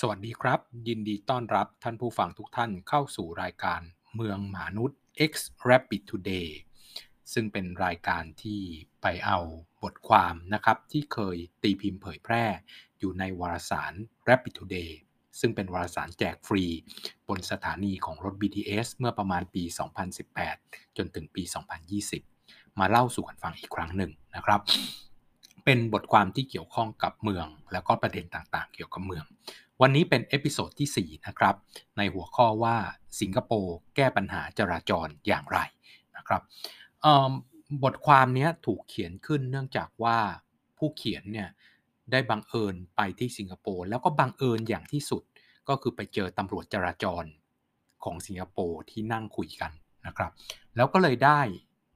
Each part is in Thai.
สวัสดีครับ ยินดีต้อนรับท่านผู้ฟังทุกท่านเข้าสู่รายการเมืองมนุษย์ X Rapid Today ซึ่งเป็นรายการที่ไปเอาบทความนะครับ ที่เคยตีพิมพ์เผยแพร่ อยู่ในวารสาร Rapid Today ซึ่งเป็นวารสารแจกฟรี บนสถานีของรถ BTS เมื่อประมาณปี 2018 จนถึงปี 2020 มาเล่าสู่กันฟังอีกครั้งหนึ่งนะครับ เป็นบทความที่เกี่ยวข้องกับเมือง แล้วก็ประเด็นต่างๆ เกี่ยวกับเมือง วันนี้เป็น episode ที่ 4 นะครับ ในหัวข้อว่าสิงคโปร์แก้ปัญหาจราจรอย่างไรนะครับบทความนี้ถูกเขียนขึ้นเนื่องจากว่าผู้เขียนเนี่ยได้บังเอิญไปที่สิงคโปร์แล้วก็บังเอิญอย่างที่สุดก็คือไปเจอตำรวจจราจรของสิงคโปร์ที่นั่งคุยกันนะครับ แล้วก็เลยได้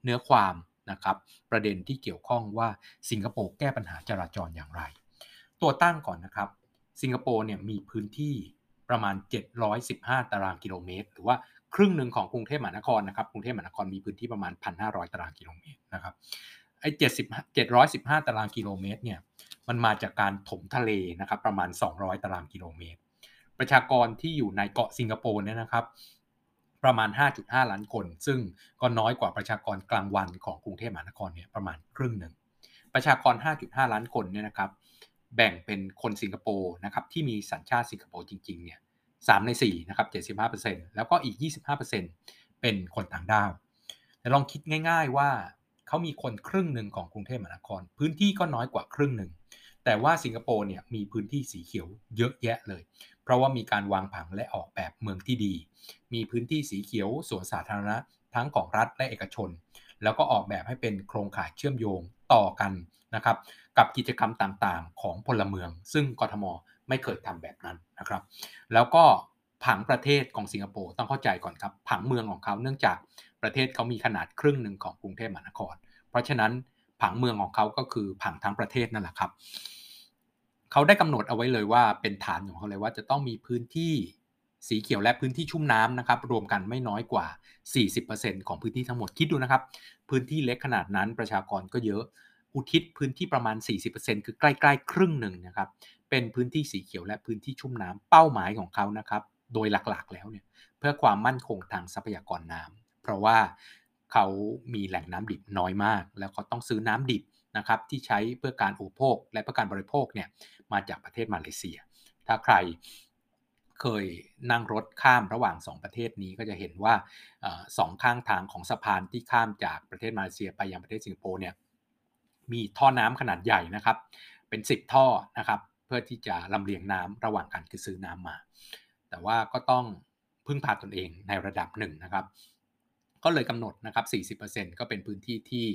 เนื้อความนะครับประเด็นที่เกี่ยวข้องว่าสิงคโปร์แก้ปัญหาจราจรอย่างไร ตัวตั้งก่อนนะครับ สิงคโปร์เนี่ยมีพื้นที่ประมาณ 715 ตารางกิโลเมตร หรือว่าครึ่งหนึ่งของกรุงเทพมหานครนะครับกรุงเทพมหานครมีพื้นที่ประมาณ 1,500 ตารางกิโลเมตรนะครับไอ้70 715 ตารางกิโลเมตรเนี่ยมันมาจากการถมทะเลนะครับประมาณ 200 ตารางกิโลเมตร ประชากรที่อยู่ในเกาะสิงคโปร์เนี่ยนะครับประมาณ 5.5 ล้านคน ซึ่งก็น้อยกว่าประชากรกลางวันของกรุงเทพมหานครเนี่ยประมาณครึ่งหนึ่งประชากร 5.5 ล้านคนเนี่ยนะครับ แบ่งเป็นคนสิงคโปร์นะครับที่มีสัญชาติสิงคโปร์จริงๆเนี่ย3ใน4นะครับ75%แล้วก็อีก 25%เป็นคนต่างด้าวแต่ลองคิดง่าย ๆว่าเขามีคนครึ่งหนึ่งของกรุงเทพมหานคร พื้นที่ก็น้อยกว่าครึ่งหนึ่งแต่ว่าสิงคโปร์เนี่ยมีพื้นที่สีเขียวเยอะแยะเลย เพราะว่ามีการวางผังและออกแบบเมืองที่ดี มีพื้นที่สีเขียวสวนสาธารณะทั้งของรัฐและเอกชน แล้วก็ออกแบบให้เป็นโครงข่ายเชื่อมโยงต่อกันนะครับกับกิจกรรมต่างๆ ของพลเมือง ซึ่งกทมไม่เคยทำแบบนั้นนะครับ แล้วก็ผังประเทศของสิงคโปร์ต้องเข้าใจก่อนครับ ผังเมืองของเขาเนื่องจากประเทศเขามีขนาดครึ่งหนึ่งของกรุงเทพมหานคร เพราะฉะนั้นผังเมืองของเขาก็คือผังทั้งประเทศนั่นแหละครับเขาได้กำหนดเอาไว้เลยว่าเป็นฐานของเขาเลยว่าจะต้องมีพื้นที่ สีเขียวและพื้นที่ชุ่มน้ำนะครับรวมกันไม่น้อยกว่า 40%ของพื้นที่ทั้งหมดคิดดูนะครับ พื้นที่เล็กขนาดนั้นประชากรก็เยอะ อุทิศพื้นที่ประมาณ 40%คือใกล้ๆ ครึ่งหนึ่งนะครับเป็นพื้นที่สีเขียวและพื้นที่ชุ่มน้ำเป้าหมายของเขานะครับโดยหลักๆแล้วเนี่ยเพื่อความมั่นคงทางทรัพยากรน้ำเพราะว่าเขามีแหล่งน้ำดิบน้อยมาก แล้วเขาต้องซื้อน้ำดิบนะครับที่ใช้เพื่อการอุปโภคและเพื่อการบริโภคเนี่ยมาจากประเทศมาเลเซีย ถ้าใคร เคยนั่งรถข้ามระหว่าง 2 ประเทศนี้ก็จะเห็นว่าสองข้างทางของสะพานที่ข้ามจากประเทศมาเลเซียไปยังประเทศสิงคโปร์เนี่ยมีท่อน้ำขนาดใหญ่นะครับ เป็น 10 ท่อนะครับ เพื่อที่จะลำเลียงน้ำระหว่างกันคือซื้อน้ำมา แต่ว่าก็ต้องพึ่งพาตนเองในระดับหนึ่งนะครับ ก็เลยกำหนดนะครับ 40%ก็เป็นพื้นที่ที่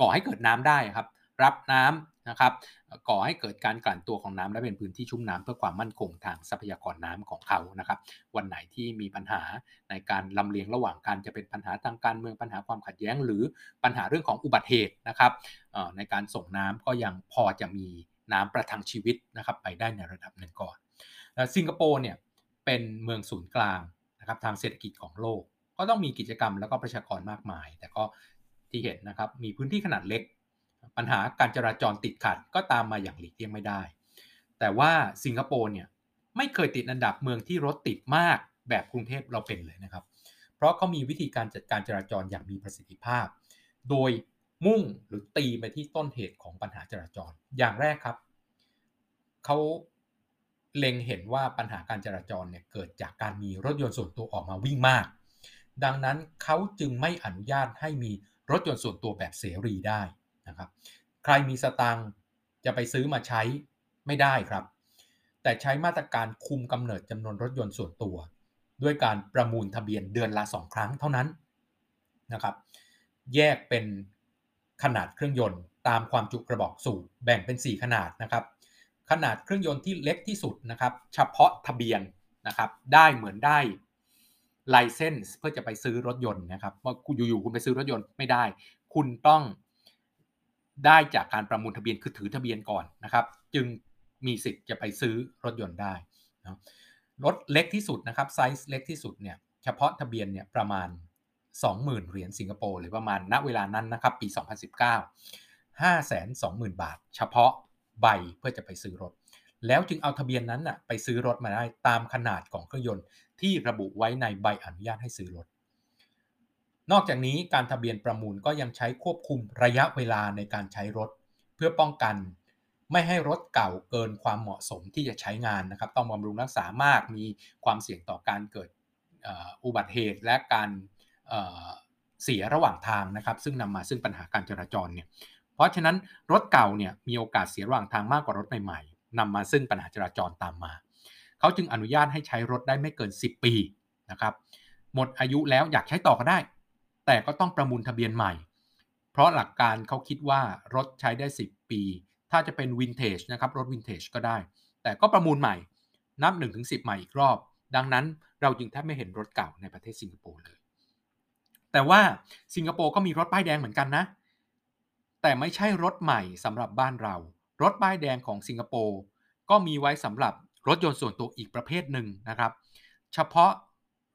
ก่อให้เกิดน้ำได้ครับ รับน้ำนะครับก่อให้เกิดการกลั่นตัวของน้ำและเป็นพื้นที่ชุ่มน้ำเพื่อความมั่นคงทางทรัพยากรน้ำของเขานะครับ วันไหนที่มีปัญหาในการลำเลียงระหว่างกันจะเป็นปัญหาทางการเมืองปัญหาความขัดแย้ง หรือปัญหาเรื่องของอุบัติเหตุนะครับในการส่งน้ำก็ยังพอจะมีน้ำประทังชีวิตนะครับไปได้ในระดับหนึ่งก่อนสิงคโปร์เนี่ยเป็นเมืองศูนย์กลางนะครับทางเศรษฐกิจของโลก ก็ต้องมีกิจกรรมแล้วก็ประชากรมากมาย แต่ก็ที่เห็นนะครับมีพื้นที่ขนาดเล็ก ปัญหาการจราจรติดขัดก็ตามมาอย่างหลีกเลี่ยงไม่ได้ แต่ว่าสิงคโปร์เนี่ยไม่เคยติดอันดับเมืองที่รถติดมากแบบกรุงเทพเราเป็นเลยนะครับ เพราะเขามีวิธีการจัดการจราจรอย่างมีประสิทธิภาพ โดยมุ่งหรือตีไปที่ต้นเหตุของปัญหาจราจร อย่างแรกครับเขาเล็งเห็นว่าปัญหาการจราจรเนี่ยเกิดจากการมีรถยนต์ส่วนตัวออกมาวิ่งมาก ดังนั้นเขาจึงไม่อนุญาตให้มีรถยนต์ส่วนตัวแบบเสรีได้ นะครับ ใครมีสตังจะไปซื้อมาใช้ไม่ได้ครับ แต่ใช้มาตรการคุมกำเนิดจำนวนรถยนต์ส่วนตัว ด้วยการประมูลทะเบียนเดือนละ2ครั้งเท่านั้นนะครับ แยกเป็นขนาดเครื่องยนต์ ตามความจุกระบอกสูบแบ่งเป็น 4 ขนาดนะครับ ขนาดเครื่องยนต์ที่เล็กที่สุดนะครับ เฉพาะทะเบียนนะครับ ได้เหมือนได้ license เพื่อจะไปซื้อรถยนต์นะครับว่าอยู่ๆคุณไปซื้อรถยนต์ไม่ได้ คุณต้อง ได้จากการประมูลทะเบียนคือถือทะเบียนก่อนนะครับ จึงมีสิทธิ์จะไปซื้อรถยนต์ได้นะรถเล็กที่สุดนะครับไซส์เล็กที่สุดเนี่ยเฉพาะทะเบียนเนี่ยประมาณ 20,000 เหรียญสิงคโปร์หรือประมาณณเวลานั้นนะครับปี 2019 520,000 บาท เฉพาะใบเพื่อจะไปซื้อรถ แล้วจึงเอาทะเบียนนั้นนะไปซื้อรถมาได้ตามขนาดของเครื่องยนต์ที่ระบุไว้ในใบอนุญาตให้ซื้อรถ นอกจากนี้การทะเบียนประมูลก็ยังใช้ควบคุมระยะเวลาในการใช้รถ เพื่อป้องกัน ไม่ให้รถเก่าเกินความเหมาะสมที่จะใช้งานนะครับ ต้องบำรุงรักษามากมีความเสี่ยงต่อการเกิดอุบัติเหตุและการเสียระหว่างทางนะครับ ซึ่งนำมาซึ่งปัญหาการจราจรเนี่ยเพราะฉะนั้นรถเก่าเนี่ยมีโอกาสเสียระหว่างทางมากกว่ารถใหม่ๆนำมาซึ่งปัญหาจราจรตามมา เขาจึงอนุญาตให้ใช้รถได้ไม่เกิน 10 ปีนะครับหมดอายุแล้วอยากใช้ต่อก็ได้ แต่ก็ต้องประมูลทะเบียนใหม่ เพราะหลักการเขาคิดว่ารถใช้ได้ 10 ปี ถ้าจะเป็นวินเทจนะครับรถวินเทจก็ได้ แต่ก็ประมูลใหม่ นับ 1-10 ใหม่อีกรอบ ดังนั้นเราจึงแทบไม่เห็นรถเก่าในประเทศสิงคโปร์เลย แต่ว่าสิงคโปร์ก็มีรถป้ายแดงเหมือนกันนะ แต่ไม่ใช่รถใหม่สำหรับบ้านเรา รถป้ายแดงของสิงคโปร์ก็มีไว้สำหรับรถยนต์ส่วนตัวอีกประเภทหนึ่งนะครับ เฉพาะ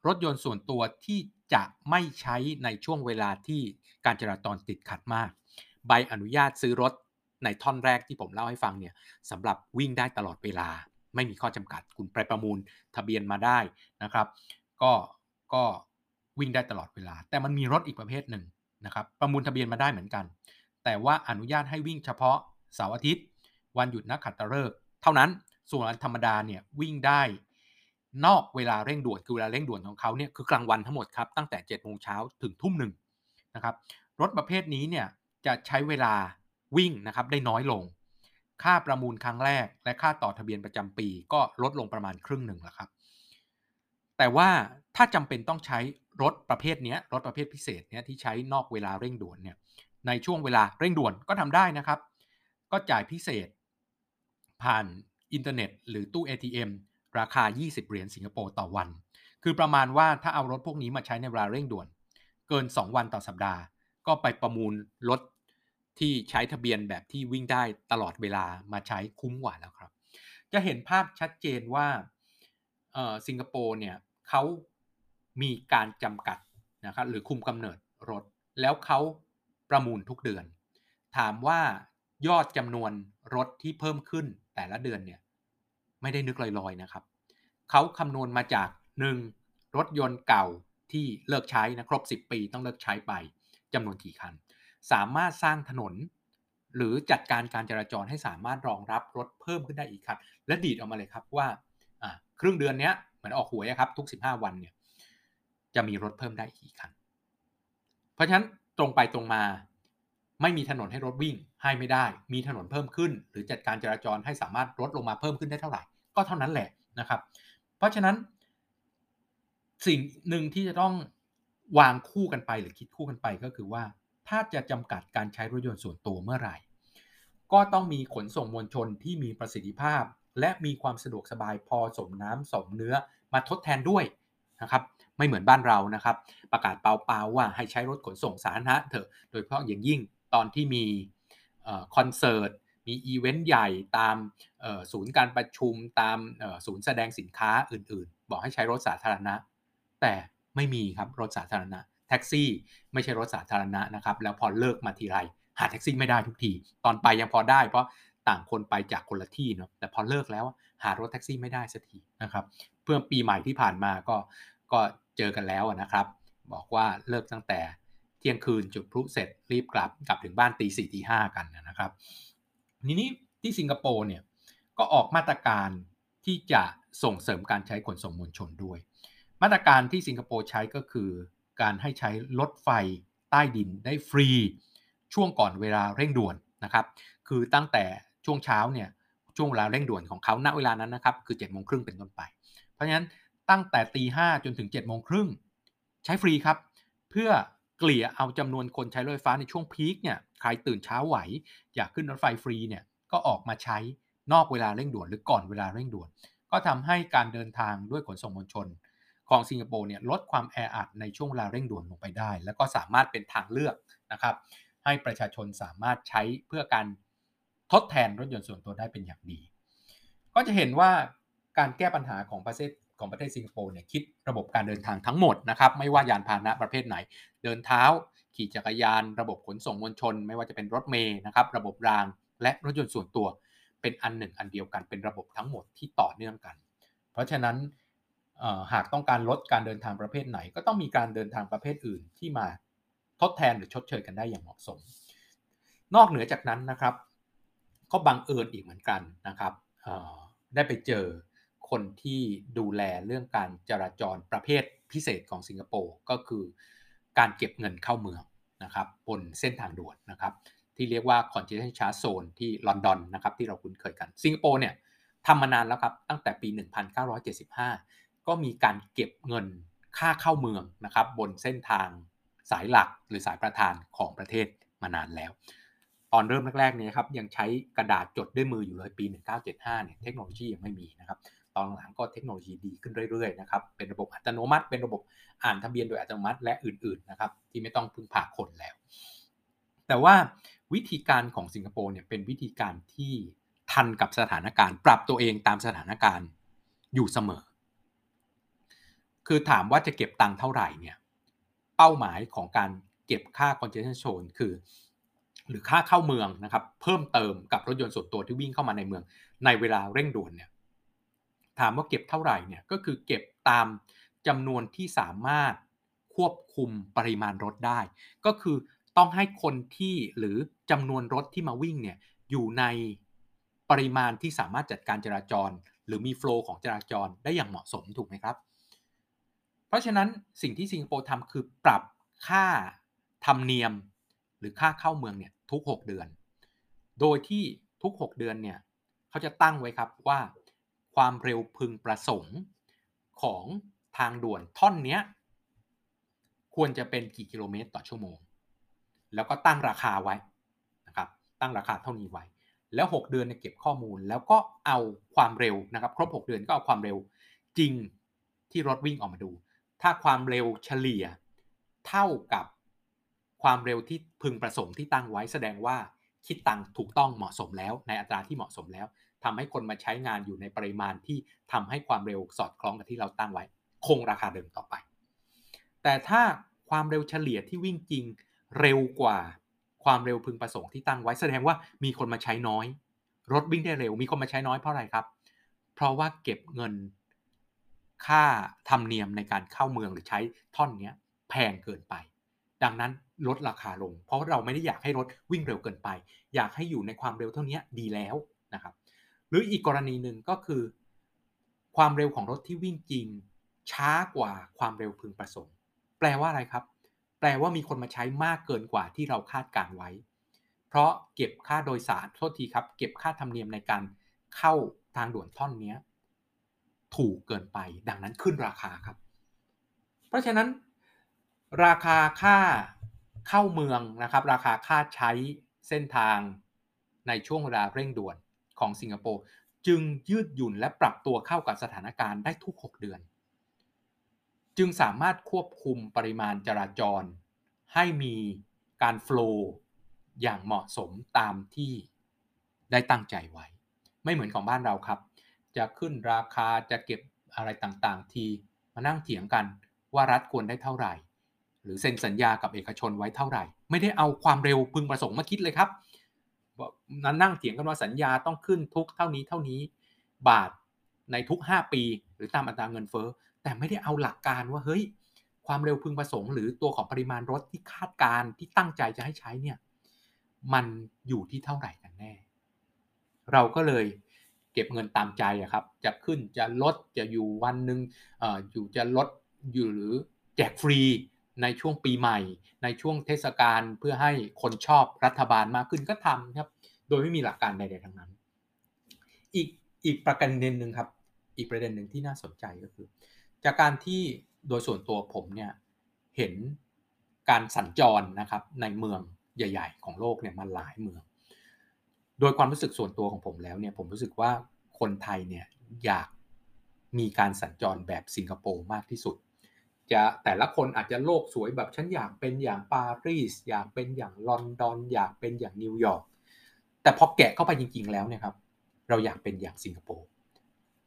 รถยนต์ส่วนตัวที่ จะไม่ใช้ในช่วงเวลาที่การจราจรติดขัดมาก ใบอนุญาตซื้อรถในท่อนแรกที่ผมเล่าให้ฟังเนี่ยสำหรับวิ่งได้ตลอดเวลา ไม่มีข้อจำกัดคุณไปประมูลทะเบียนมาได้นะครับ ก็ก็วิ่งได้ตลอดเวลา แต่มันมีรถอีกประเภทหนึ่งนะครับ ประมูลทะเบียนมาได้เหมือนกัน แต่ว่าอนุญาตให้วิ่งเฉพาะเสาร์อาทิตย์ วันหยุดนักขัตฤกษ์เท่านั้นส่วนธรรมดาเนี่ยวิ่งได้ นอกเวลาเร่งด่วนคือเวลาเร่งด่วนของเขาเนี่ยคือกลางวันทั้งหมดครับตั้งแต่7จ็ดโมงเช้าถึงทุ่มหนึ่งนะครับรถประเภทนี้เนี่ยจะใช้เวลาวิ่งนะครับได้น้อยลง ค่าประมูลครั้งแรก และค่าต่อทะเบียนประจำปีก็ลดลงประมาณครึ่งหนึ่งแล้วครับ แต่ว่าถ้าจำเป็นต้องใช้รถประเภทนี้รถประเภทพิเศษเนี้ยที่ใช้นอกเวลาเร่งด่วนเนี่ยในช่วงเวลาเร่งด่วนก็ทำได้นะครับ ก็จ่ายพิเศษ ผ่านอินเทอร์เน็ต หรือตู้ ATM ราคา 20 เหรียญสิงคโปร์ต่อวัน คือประมาณว่าถ้าเอารถพวกนี้มาใช้ในเวลาเร่งด่วน เกิน 2 วันต่อสัปดาห์ ก็ไปประมูลรถที่ใช้ทะเบียนแบบที่วิ่งได้ตลอดเวลามาใช้คุ้มกว่าแล้วครับ จะเห็นภาพชัดเจนว่าสิงคโปร์เนี่ยเขามีการจำกัดนะครับหรือคุมกำเนิดรถ แล้วเขาประมูลทุกเดือน ถามว่ายอดจำนวนรถที่เพิ่มขึ้นแต่ละเดือนเนี่ย ไม่ได้นึกลอยๆนะครับเขาคำนวณมาจาก 1. รถยนต์เก่าที่เลิกใช้นะครบ 10 ปีต้องเลิกใช้ไปจำนวนกี่คัน สามารถสร้างถนน หรือจัดการการจราจรให้สามารถรองรับรถเพิ่มขึ้นได้อีกคันและดีดออกมาเลยครับว่าครึ่งเดือนนี้เหมือนออกหวยครับทุก 15 วันเนี่ยจะมีรถเพิ่มได้อีกคัน เพราะฉะนั้นตรงไปตรงมาไม่มีถนนให้รถวิ่งให้ไม่ได้ มีถนนเพิ่มขึ้น หรือจัดการจราจรให้สามารถลดลงมาเพิ่มขึ้นได้เท่าไหร่ ก็เท่านั้นแหละนะครับ เพราะฉะนั้น สิ่งหนึ่งที่จะต้องวางคู่กันไปหรือคิดคู่กันไปก็คือว่า ถ้าจะจำกัดการใช้รถยนต์ส่วนตัวเมื่อไหร่ ก็ต้องมีขนส่งมวลชนที่มีประสิทธิภาพ และมีความสะดวกสบายพอสมน้ำสมเนื้อมาทดแทนด้วยนะครับไม่เหมือนบ้านเรานะครับ ประกาศเปล่าๆว่าให้ใช้รถขนส่งสาธารณะเถอะโดยเฉพาะอย่างยิ่งตอนที่มีคอนเสิร์ต มีอีเวนต์ใหญ่ตามศูนย์การประชุมตามศูนย์แสดงสินค้าอื่นๆ บอกให้ใช้รถสาธารณะ แต่ไม่มีครับรถสาธารณะ แท็กซี่ไม่ใช่รถสาธารณะนะครับ แล้วพอเลิกมาทีไรหาแท็กซี่ไม่ได้ทุกที ตอนไปยังพอได้เพราะต่างคนไปจากคนละที่เนาะแต่พอเลิกแล้วหารถแท็กซี่ไม่ได้สักทีนะครับ เพื่อปีใหม่ที่ผ่านมาก็ก็เจอกันแล้วนะครับ บอกว่าเลิกตั้งแต่เที่ยงคืนจุดพลุเสร็จรีบกลับกลับถึงบ้านตีสี่ตีห้ากันนะครับ ทีนี้ที่สิงคโปร์เนี่ยก็ออกมาตรการที่จะส่งเสริมการใช้ขนส่งมวลชนด้วย มาตรการที่สิงคโปร์ใช้ก็คือ การให้ใช้รถไฟใต้ดินได้ฟรีช่วงก่อนเวลาเร่งด่วนนะครับ คือตั้งแต่ช่วงเช้าเนี่ยช่วงเวลาเร่งด่วนของเขาณเวลานั้นนะครับคือ7จ็ดโมงครึ่งเป็นต้นไป เพราะฉะนั้นตั้งแต่ตีห้าจนถึง7จ็ดโมงครึ่งใช้ฟรีครับ เพื่อ เกลี่ยเอาจำนวนคนใช้รถไฟฟ้าในช่วงพีคเนี่ยใครตื่นเช้าไหว อยากขึ้นรถไฟฟรีเนี่ยก็ออกมาใช้นอกเวลาเร่งด่วนหรือก่อนเวลาเร่งด่วน ก็ทำให้การเดินทางด้วยขนส่งมวลชน ของสิงคโปร์เนี่ยลดความแออัดในช่วงเวลาเร่งด่วนลงไปได้ แล้วก็สามารถเป็นทางเลือกนะครับ ให้ประชาชนสามารถใช้เพื่อการทดแทนรถยนต์ส่วนตัวได้เป็นอย่างดี ก็จะเห็นว่าการแก้ปัญหาของประเทศ ของประเทศสิงคโปร์เนี่ยคิดระบบการเดินทางทั้งหมดนะครับไม่ว่ายานพาหนะประเภทไหน เดินเท้า ขี่จักรยาน ระบบขนส่งมวลชน ไม่ว่าจะเป็นรถเมย์นะครับระบบรางและรถยนต์ส่วนตัว เป็นอันหนึ่งอันเดียวกันเป็นระบบทั้งหมดที่ต่อเนื่องกัน เพราะฉะนั้นหากต้องการลดการเดินทางประเภทไหน ก็ต้องมีการเดินทางประเภทอื่นที่มาทดแทนหรือชดเชยกันได้อย่างเหมาะสม นอกเหนือจากนั้นนะครับ ก็บังเอิญอีกเหมือนกันนะครับได้ไปเจอ คนที่ดูแลเรื่องการจราจรประเภทพิเศษของสิงคโปร์ก็คือการเก็บเงินเข้าเมืองนะครับบนเส้นทางด่วนนะครับที่เรียกว่า congestion charge zone ที่ลอนดอนนะครับที่เราคุ้นเคยกันสิงคโปร์เนี่ยทำมานานแล้วครับตั้งแต่ปี 1975 ก็มีการเก็บเงินค่าเข้าเมืองนะครับบนเส้นทางสายหลักหรือสายประธานของประเทศมานานแล้ว ตอนเริ่มแรกๆเนี่ยครับยังใช้กระดาษจดด้วยมืออยู่เลยปี 1975 เนี่ยเทคโนโลยียังไม่มีนะครับ ตอนหลังก็เทคโนโลยีดีขึ้นเรื่อยๆนะครับเป็นระบบอัตโนมัติ เป็นระบบอ่านทะเบียนโดยอัตโนมัติและอื่นๆนะครับที่ไม่ต้องพึ่งพาคนแล้ว แต่ว่าวิธีการของสิงคโปร์เนี่ยเป็นวิธีการที่ทันกับสถานการณ์ ปรับตัวเองตามสถานการณ์อยู่เสมอ คือถามว่าจะเก็บตังค์เท่าไหร่เนี่ยเป้าหมายของการเก็บค่า congestion zone คือ หรือค่าเข้าเมืองนะครับ เพิ่มเติมกับรถยนต์ส่วนตัวที่วิ่งเข้ามาในเมือง ในเวลาเร่งด่วนเนี่ย ถามว่าเก็บเท่าไหร่เนี่ยก็คือเก็บตามจำนวนที่สามารถควบคุมปริมาณรถได้ ก็คือต้องให้คนที่หรือจำนวนรถที่มาวิ่งเนี่ยอยู่ในปริมาณที่สามารถจัดการจราจร หรือมีโฟล์ของจราจรได้อย่างเหมาะสมถูกไหมครับ เพราะฉะนั้นสิ่งที่สิงคโปร์ทำคือปรับค่าธรรมเนียม หรือค่าเข้าเมืองเนี่ยทุก 6 เดือน โดยที่ทุก 6 เดือนเนี่ยเขาจะตั้งไว้ครับว่า ความเร็วพึงประสงค์ของทางด่วนท่อนนี้ควรจะเป็นกี่กิโลเมตรต่อชั่วโมง แล้วก็ตั้งราคาไว้นะครับ ตั้งราคาเท่านี้ไว้ แล้ว 6 เดือนเนี่ยเก็บข้อมูล แล้วก็เอาความเร็วนะครับ ครบ 6 เดือนก็เอาความเร็วจริงที่รถวิ่งออกมาดู ถ้าความเร็วเฉลี่ยเท่ากับความเร็วที่พึงประสงค์ที่ตั้งไว้แสดงว่าคิดตังถูกต้องเหมาะสมแล้ว ในอัตราที่เหมาะสมแล้ว ทำให้คนมาใช้งานอยู่ในปริมาณที่ทำให้ความเร็วสอดคล้องกับที่เราตั้งไว้ คงราคาเดิมต่อไป แต่ถ้าความเร็วเฉลี่ยที่วิ่งจริงเร็วกว่าความเร็วพึงประสงค์ที่ตั้งไว้แสดงว่ามีคนมาใช้น้อย รถวิ่งได้เร็วมีคนมาใช้น้อยเพราะอะไรครับ เพราะว่าเก็บเงินค่าธรรมเนียมในการเข้าเมืองหรือใช้ท่อนนี้แพงเกินไป ดังนั้นลดราคาลง เพราะเราไม่ได้อยากให้รถวิ่งเร็วเกินไป อยากให้อยู่ในความเร็วเท่านี้ดีแล้วนะครับ หรืออีกกรณีหนึ่งก็คือ ความเร็วของรถที่วิ่งจริง ช้ากว่าความเร็วพึงประสงค์ แปลว่าอะไรครับ แปลว่ามีคนมาใช้มากเกินกว่าที่เราคาดการไว้ เพราะเก็บค่าโดยสารโทษทีครับ เก็บค่าธรรมเนียมในการเข้าทางด่วนท่อนนี้ถูกเกินไป ดังนั้นขึ้นราคาครับ เพราะฉะนั้น ราคาค่าเข้าเมืองนะครับ ราคาค่าใช้เส้นทางในช่วงเวลาเร่งด่วน ของสิงคโปร์จึงยืดหยุ่นและปรับตัวเข้ากับสถานการณ์ได้ทุก 6 เดือน จึงสามารถควบคุมปริมาณจราจร ให้มีการโฟล์อย่างเหมาะสมตามที่ได้ตั้งใจไว้ ไม่เหมือนของบ้านเราครับ จะขึ้นราคาจะเก็บอะไรต่างๆ ทีมานั่งเถียงกันว่ารัฐควรได้เท่าไหร่ หรือเซ็นสัญญากับเอกชนไว้เท่าไหร่ ไม่ได้เอาความเร็วพึงประสงค์มาคิดเลยครับ นั้นนั่งเถียงกันว่าสัญญาต้องขึ้นทุกเท่านี้เท่านี้บาทในทุก 5 ปี หรือตามอัตราเงินเฟ้อแต่ไม่ได้เอาหลักการว่าเฮ้ย ความเร็วพึงประสงค์หรือตัวของปริมาณรถที่คาดการที่ตั้งใจจะให้ใช้เนี่ยมันอยู่ที่เท่าไหร่กันแน่ เราก็เลยเก็บเงินตามใจอะครับ จะขึ้นจะลดจะอยู่วันหนึ่งออยู่จะลดอยู่หรือแจกฟรี ในช่วงปีใหม่ ในช่วงเทศกาลเพื่อให้คนชอบรัฐบาลมากขึ้นก็ทำครับ โดยไม่มีหลักการใดๆทั้งนั้น อีกอีกประเด็นหนึ่งครับ อีกประเด็นหนึ่งที่น่าสนใจก็คือ จากการที่โดยส่วนตัวผมเนี่ยเห็นการสัญจรนะครับในเมืองใหญ่ ๆ ของโลกเนี่ยมาหลายเมือง โดยความรู้สึกส่วนตัวของผมแล้วเนี่ยผมรู้สึกว่าคนไทยเนี่ยอยากมีการสัญจรแบบสิงคโปร์มากที่สุด จะแต่ละคนอาจจะโลกสวยแบบฉันอยากเป็นอย่างปารีสอยากเป็นอย่างลอนดอน อยากเป็นอย่างนิวยอร์กแต่พอแกะเข้าไปจริง ๆ แล้วเนี่ยครับ เราอยากเป็นอย่างสิงคโปร์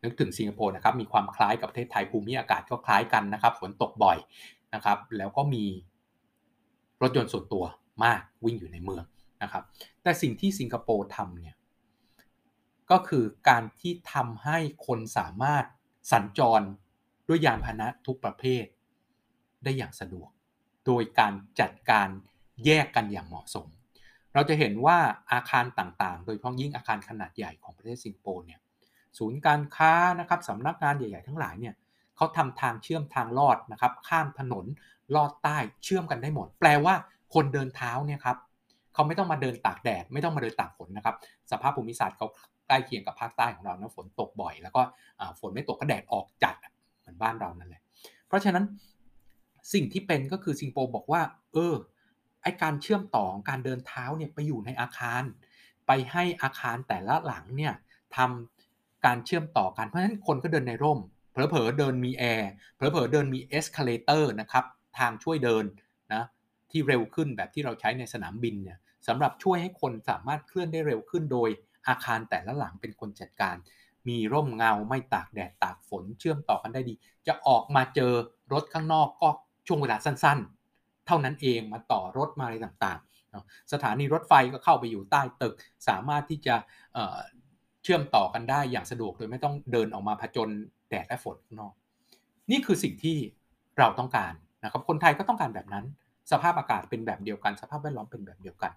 นึกถึงสิงคโปร์นะครับมีความคล้ายกับประเทศไทยภูมิอากาศก็คล้ายกันนะครับฝนตกบ่อยนะครับ แล้วก็มีรถยนต์ส่วนตัวมากวิ่งอยู่ในเมืองนะครับ แต่สิ่งที่สิงคโปร์ทำเนี่ยก็คือการที่ทำให้คนสามารถสัญจรด้วยยานพาหนะทุกประเภท ได้อย่างสะดวก โดยการจัดการแยกกันอย่างเหมาะสม เราจะเห็นว่าอาคารต่างๆ โดยเฉพาะยิ่งอาคารขนาดใหญ่ของประเทศสิงคโปร์เนี่ยศูนย์การค้านะครับสำนักงานใหญ่ๆทั้งหลายเนี่ยเขาทำทางเชื่อมทางลอดนะครับ ข้ามถนนลอดใต้เชื่อมกันได้หมด แปลว่าคนเดินเท้าเนี่ยครับเขาไม่ต้องมาเดินตากแดด ไม่ต้องมาเดินตากฝนนะครับ สภาพภูมิศาสตร์เขาใกล้เคียงกับภาคใต้ของเรานะฝนตกบ่อย แล้วก็ฝนไม่ตกก็แดดออกจัดเหมือนบ้านเรานั่นแหละเพราะฉะนั้น สิ่งที่เป็นก็คือสิงคโปร์บอกว่า เออไอการเชื่อมต่อการเดินเท้าเนี่ยไปอยู่ในอาคาร ไปให้อาคารแต่ละหลังเนี่ยทำการเชื่อมต่อกันเพราะฉะนั้นคนก็เดินในร่มเผลอๆเดินมีแอร์เผลอๆเดินมี escalator นะครับทางช่วยเดินนะที่เร็วขึ้นแบบที่เราใช้ในสนามบินเนี่ยสำหรับช่วยให้คนสามารถเคลื่อนได้เร็วขึ้นโดยอาคารแต่ละหลังเป็นคนจัดการ มีร่มเงาไม่ตากแดดตากฝนเชื่อมต่อกันได้ดี จะออกมาเจอรถข้างนอกก็ ช่วงเวลาสั้นๆ เท่านั้นเองมาต่อรถมาอะไรต่างๆ สถานีรถไฟก็เข้าไปอยู่ใต้ตึก สามารถที่จะเชื่อมต่อกันได้อย่างสะดวกโดยไม่ต้องเดินออกมาผจญแดดและฝนข้างนอก นี่คือสิ่งที่เราต้องการนะครับ คนไทยก็ต้องการแบบนั้น สภาพอากาศเป็นแบบเดียวกัน สภาพแวดล้อมเป็นแบบเดียวกัน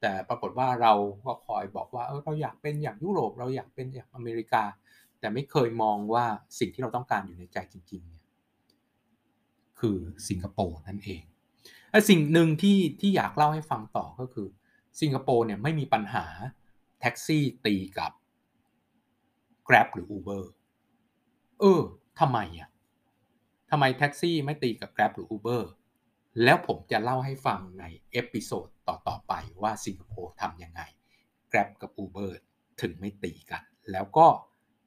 แต่ปรากฏว่าเราก็คอยบอกว่าเเราอยากเป็นอย่างยุโรป เราอยากเป็นอย่างอเมริกา แต่ไม่เคยมองว่าสิ่งที่เราต้องการอยู่ในใจจริงๆเคือสิงคโปร์นั่นเองและสิ่งหนึ่งที่ที่อยากเล่าให้ฟังต่อก็คือ สิงคโปร์เนี่ยไม่มีปัญหาแท็กซี่ตีกับ Grab หรือ Uber เออทำไมอะทำไมแท็กซี่ไม่ตีกับ Grab หรือ Uber แล้วผมจะเล่าให้ฟังใน episode ต่อ ๆ ไปว่าสิงคโปร์ทำยังไง Grab กับ Uber ถึงไม่ตีกัน แล้วก็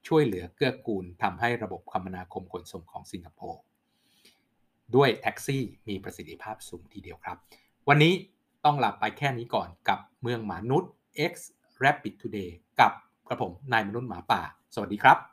ช่วยเหลือเกื้อกูลทำให้ระบบคมนาคมขนส่งของสิงคโปร์ ด้วยแท็กซี่มีประสิทธิภาพสูงทีเดียวครับ วันนี้ต้องลาไปแค่นี้ก่อนกับเมืองหมานุษย์ X Rapid Today กับกระผมนายมนุษย์หมาป่า สวัสดีครับ